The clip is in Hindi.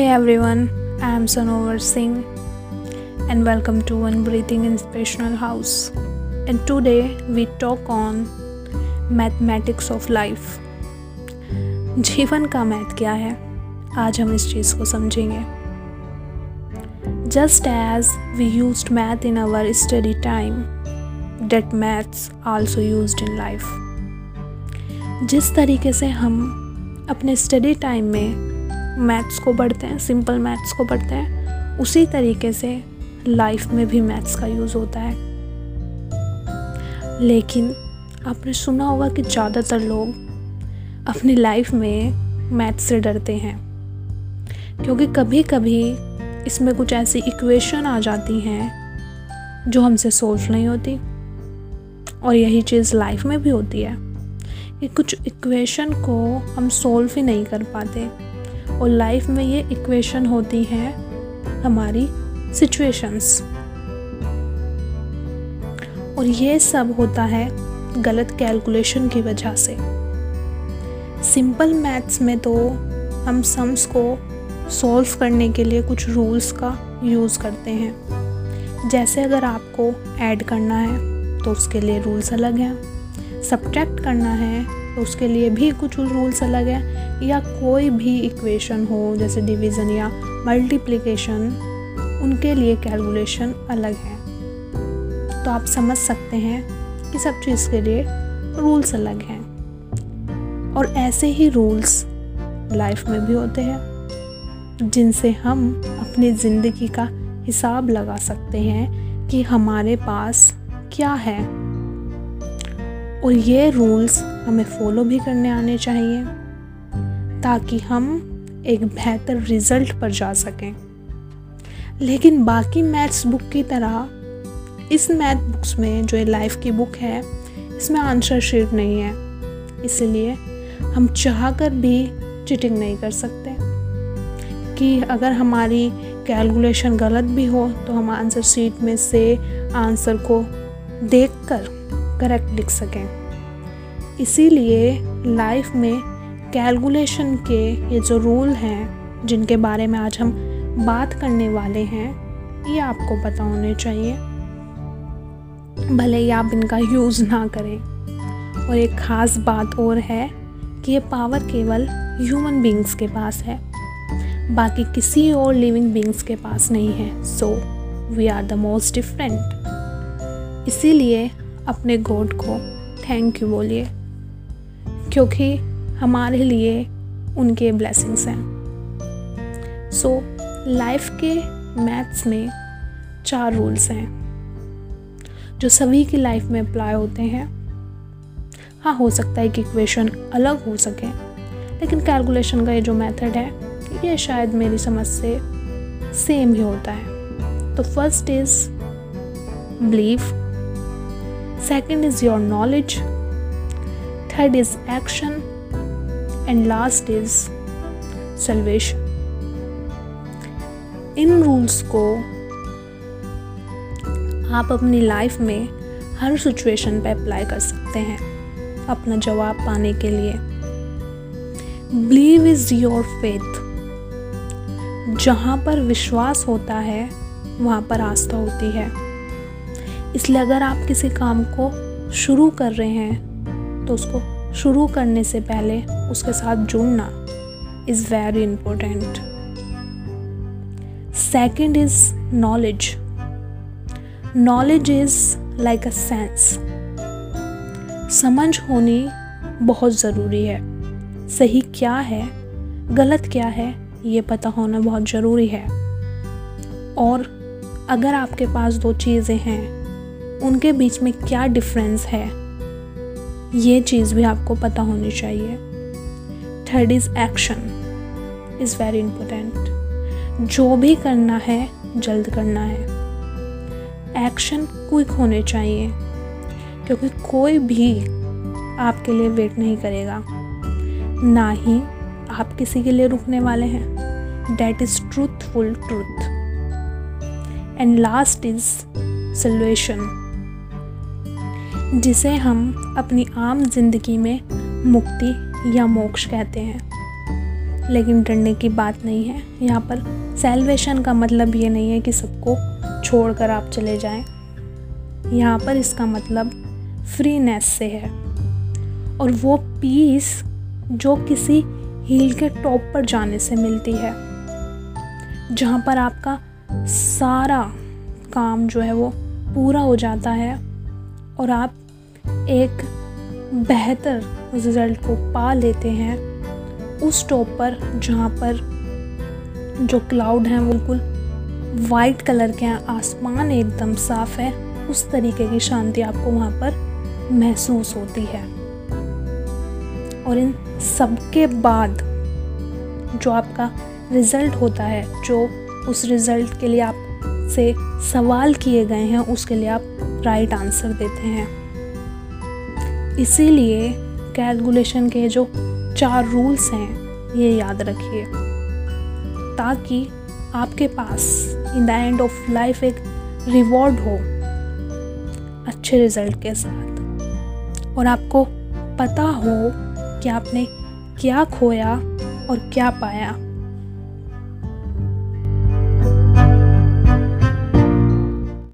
Hey everyone, I am Sanovar Singh and welcome to One Breathing Inspirational House. And today we talk on mathematics of life. जीवन का मैथ क्या है आज हम इस चीज़ को समझेंगे just as we use math in our study time that maths also use in life जिस तरीके से हम अपने स्टडी टाइम में मैथ्स को पढ़ते हैं, सिंपल मैथ्स को पढ़ते हैं, उसी तरीके से लाइफ में भी मैथ्स का यूज़ होता है। लेकिन आपने सुना होगा कि ज़्यादातर लोग अपनी लाइफ में मैथ्स से डरते हैं, क्योंकि कभी कभी इसमें कुछ ऐसी इक्वेशन आ जाती हैं जो हमसे सोल्व नहीं होती। और यही चीज़ लाइफ में भी होती है कि कुछ इक्वेशन को हम सोल्व ही नहीं कर पाते। और लाइफ में ये इक्वेशन होती हैं हमारी सिचुएशंस और ये सब होता है गलत कैलकुलेशन की वजह से. सिंपल मैथ्स में तो हम सम्स को सॉल्व करने के लिए कुछ रूल्स का यूज़ करते हैं. जैसे अगर आपको ऐड करना है तो उसके लिए रूल्स अलग हैं. सब्ट्रैक्ट करना है उसके लिए भी कुछ रूल्स अलग है, या कोई भी इक्वेशन हो, जैसे डिवीज़न या मल्टीप्लिकेशन उनके लिए कैलकुलेशन अलग है। तो आप समझ सकते हैं कि सब चीज़ के लिए रूल्स अलग हैं। और ऐसे ही रूल्स लाइफ में भी होते हैं, जिनसे हम अपनी ज़िंदगी का हिसाब लगा सकते हैं कि हमारे पास क्या है। और ये रूल्स हमें फॉलो भी करने आने चाहिए, ताकि हम एक बेहतर रिज़ल्ट पर जा सकें। लेकिन बाकी मैथ्स बुक की तरह, इस मैथ बुक्स में जो लाइफ की बुक है, इसमें आंसर शीट नहीं है। इसलिए हम चाह कर भी चिटिंग नहीं कर सकते। कि अगर हमारी कैलकुलेशन गलत भी हो तो हम आंसर शीट में से आंसर को देखकर करेक्ट लिख सकें। इसीलिए लाइफ में कैलकुलेशन के ये जो रूल हैं, जिनके बारे में आज हम बात करने वाले हैं, ये आपको पता होने चाहिए। भले ही आप इनका यूज़ ना करें। और एक ख़ास बात और है कि ये पावर केवल ह्यूमन बींग्स के पास है। बाकी किसी और लिविंग बींग्स के पास नहीं है। So we are the most different इसीलिए अपने गॉड को थैंक यू बोलिए। क्योंकि हमारे लिए उनके ब्लेसिंग्स हैं। सो लाइफ के मैथ्स में चार रूल्स हैं, जो सभी की लाइफ में अप्लाई होते हैं। हाँ हो सकता है कि इक्वेशन अलग हो सके, लेकिन कैलकुलेशन का ये जो मेथड है, ये शायद मेरी समझ से सेम ही होता है। तो first is believe second is your knowledge third is action, and last is salvation. इन रूल्स को आप अपनी लाइफ में हर सिचुएशन पे अप्लाई कर सकते हैं अपना जवाब पाने के लिए। बिलीव इज़ योर फेथ जहाँ पर विश्वास होता है, वहाँ पर आस्था होती है। इसलिए अगर आप किसी काम को शुरू कर रहे हैं तो उसको शुरू करने से पहले उसके साथ जुड़ना is very important second is knowledge knowledge is like a sense समझ होनी बहुत ज़रूरी है। सही क्या है, गलत क्या है, ये पता होना बहुत ज़रूरी है। और अगर आपके पास दो चीज़ें हैं, उनके बीच में क्या डिफरेंस है ये चीज़ भी आपको पता होनी चाहिए। Third is action is very important जो भी करना है, जल्द करना है। एक्शन क्विक होने चाहिए, क्योंकि कोई भी आपके लिए वेट नहीं करेगा। ना ही आप किसी के लिए रुकने वाले हैं। That is truthful truth and last is solution जिसे हम अपनी आम ज़िंदगी में मुक्ति या मोक्ष कहते हैं। लेकिन डरने की बात नहीं है। यहाँ पर सेल्वेशन का मतलब ये नहीं है कि सबको छोड़कर आप चले जाएँ। यहाँ पर इसका मतलब फ्रीनेस से है। और वो पीस जो किसी हील के टॉप पर जाने से मिलती है। जहाँ पर आपका सारा काम जो है वो पूरा हो जाता है और आप एक बेहतर रिज़ल्ट को पा लेते हैं उस टॉप पर, जहाँ पर जो क्लाउड हैं वो बिल्कुल वाइट कलर के हैं, आसमान एकदम साफ़ है, उस तरीके की शांति आपको वहाँ पर महसूस होती है। और इन सब के बाद जो आपका रिज़ल्ट होता है, जो उस रिज़ल्ट के लिए आप से सवाल किए गए हैं, उसके लिए आप राइट आंसर देते हैं। इसीलिए कैलकुलेशन के जो चार रूल्स हैं, ये याद रखिए। ताकि आपके पास in the end of life एक रिवॉर्ड हो अच्छे रिज़ल्ट के साथ। और आपको पता हो कि आपने क्या खोया और क्या पाया।